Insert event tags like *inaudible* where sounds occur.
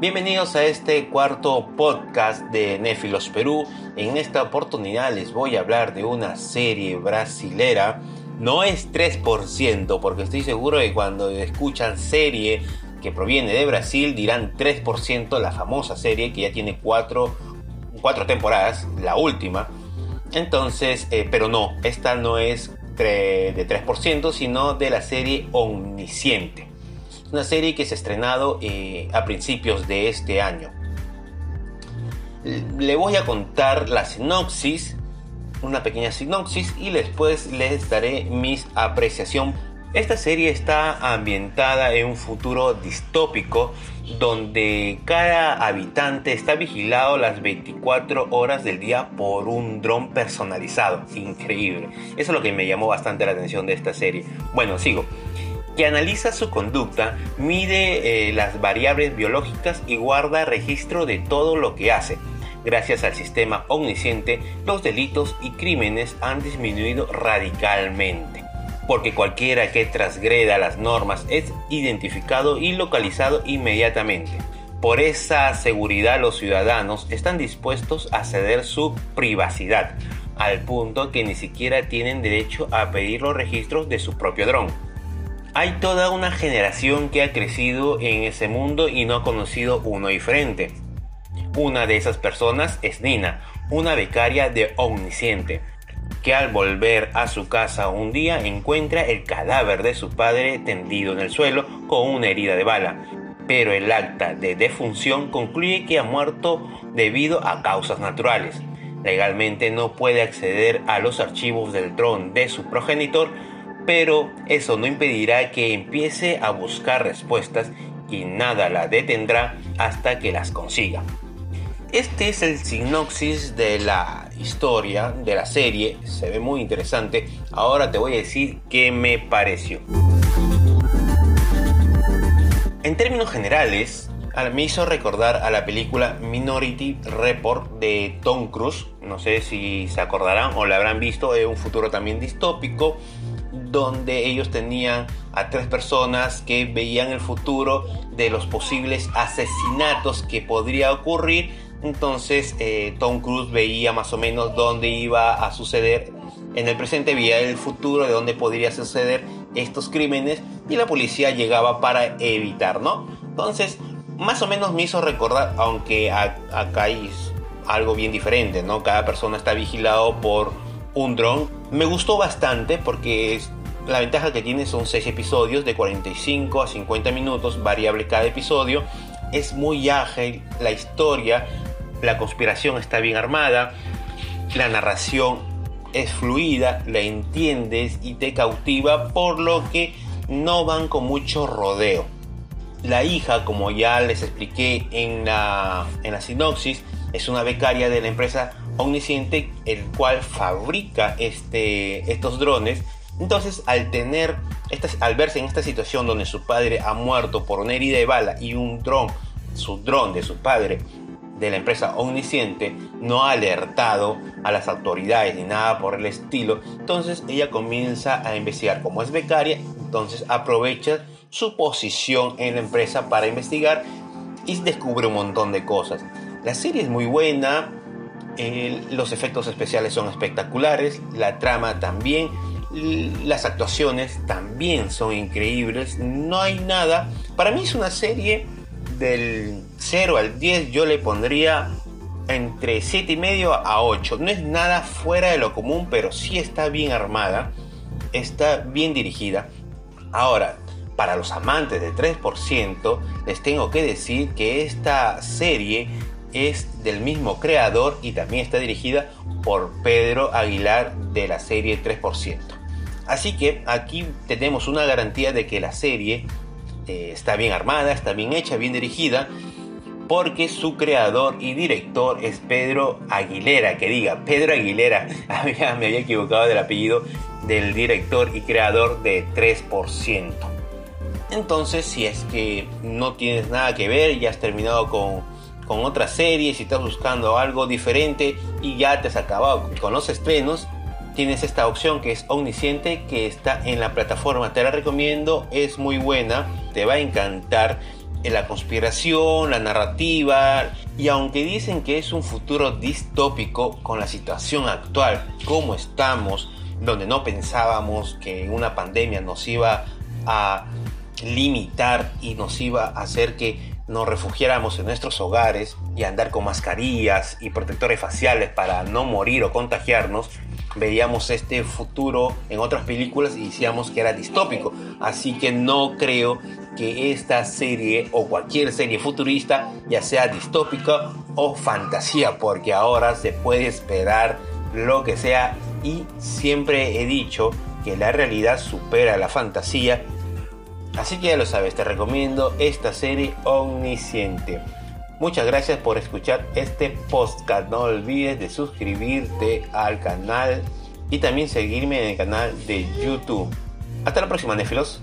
Bienvenidos a este cuarto podcast de Nefilos Perú. En esta oportunidad les voy a hablar de una serie brasilera. No es 3%, porque estoy seguro que cuando escuchan serie que proviene de Brasil dirán 3%, la famosa serie que ya tiene cuatro, cuatro temporadas, la última. Entonces, eh, pero no, esta no es de 3%, sino de la serie Omnisciente una serie que se ha estrenado eh, a principios de este año. Le voy a contar la sinopsis, una pequeña sinopsis, y después les daré mis apreciación. Esta serie está ambientada en un futuro distópico donde cada habitante está vigilado las 24 horas del día por un dron personalizado. Increíble. Eso es lo que me llamó bastante la atención de esta serie. Bueno, sigo que analiza su conducta, mide eh, las variables biológicas y guarda registro de todo lo que hace. Gracias al sistema omnisciente, los delitos y crímenes han disminuido radicalmente, porque cualquiera que transgreda las normas es identificado y localizado inmediatamente. Por esa seguridad los ciudadanos están dispuestos a ceder su privacidad, al punto que ni siquiera tienen derecho a pedir los registros de su propio dron. Hay toda una generación que ha crecido en ese mundo y no ha conocido uno diferente. Una de esas personas es Nina, una becaria de Omnisciente, que al volver a su casa un día encuentra el cadáver de su padre tendido en el suelo con una herida de bala, pero el acta de defunción concluye que ha muerto debido a causas naturales. Legalmente no puede acceder a los archivos del trono de su progenitor pero eso no impedirá que empiece a buscar respuestas y nada la detendrá hasta que las consiga. Este es el sinopsis de la historia, de la serie, se ve muy interesante. Ahora te voy a decir qué me pareció. En términos generales, me hizo recordar a la película Minority Report de Tom Cruise. No sé si se acordarán o la habrán visto, es un futuro también distópico donde ellos tenían a tres personas que veían el futuro de los posibles asesinatos que podría ocurrir. Entonces eh, Tom Cruise veía más o menos dónde iba a suceder en el presente, veía el futuro de dónde podría suceder estos crímenes y la policía llegaba para evitar, ¿no? Entonces, más o menos me hizo recordar, aunque acá hay algo bien diferente, ¿no? Cada persona está vigilado por un dron. Me gustó bastante porque la ventaja que tiene son 6 episodios de 45 a 50 minutos, variable cada episodio. Es muy ágil la historia, la conspiración está bien armada, la narración es fluida, la entiendes y te cautiva, por lo que no van con mucho rodeo. La hija, como ya les expliqué en la, en la sinopsis, es una becaria de la empresa Omnisciente, el cual fabrica este, estos drones. Entonces, al tener al verse en esta situación donde su padre ha muerto por una herida de bala y un dron, su dron de su padre de la empresa Omnisciente no ha alertado a las autoridades ni nada por el estilo, entonces ella comienza a investigar. Como es becaria, entonces aprovecha su posición en la empresa para investigar y descubre un montón de cosas. La serie es muy buena, los efectos especiales son espectaculares, la trama también, las actuaciones también son increíbles, no hay nada. Para mí es una serie del 0 al 10, yo le pondría entre 7 y medio a 8. No es nada fuera de lo común, pero sí está bien armada, está bien dirigida. Ahora, para los amantes de 3%, les tengo que decir que esta serie es del mismo creador y también está dirigida por Pedro Aguilar de la serie 3%. Así que aquí tenemos una garantía de que la serie eh, está bien armada, está bien hecha, bien dirigida, porque su creador y director es Pedro Aguilera, que diga, Pedro Aguilera, *laughs* me había equivocado del apellido del director y creador de 3%. Entonces, si es que no tienes nada que ver, ya has terminado con con otras series, si estás buscando algo diferente y ya te has acabado con los estrenos, tienes esta opción que es Omnisciente que está en la plataforma. Te la recomiendo, es muy buena, te va a encantar la conspiración, la narrativa, y aunque dicen que es un futuro distópico con la situación actual, como estamos, donde no pensábamos que una pandemia nos iba a limitar y nos iba a hacer que nos refugiáramos en nuestros hogares y andar con mascarillas y protectores faciales para no morir o contagiarnos, veíamos este futuro en otras películas y decíamos que era distópico. Así que no creo que esta serie o cualquier serie futurista ya sea distópica o fantasía, porque ahora se puede esperar lo que sea y siempre he dicho que la realidad supera la fantasía. Así que ya lo sabes, te recomiendo esta serie omnisciente. Muchas gracias por escuchar este podcast. No olvides de suscribirte al canal y también seguirme en el canal de YouTube. Hasta la próxima, Nefilos.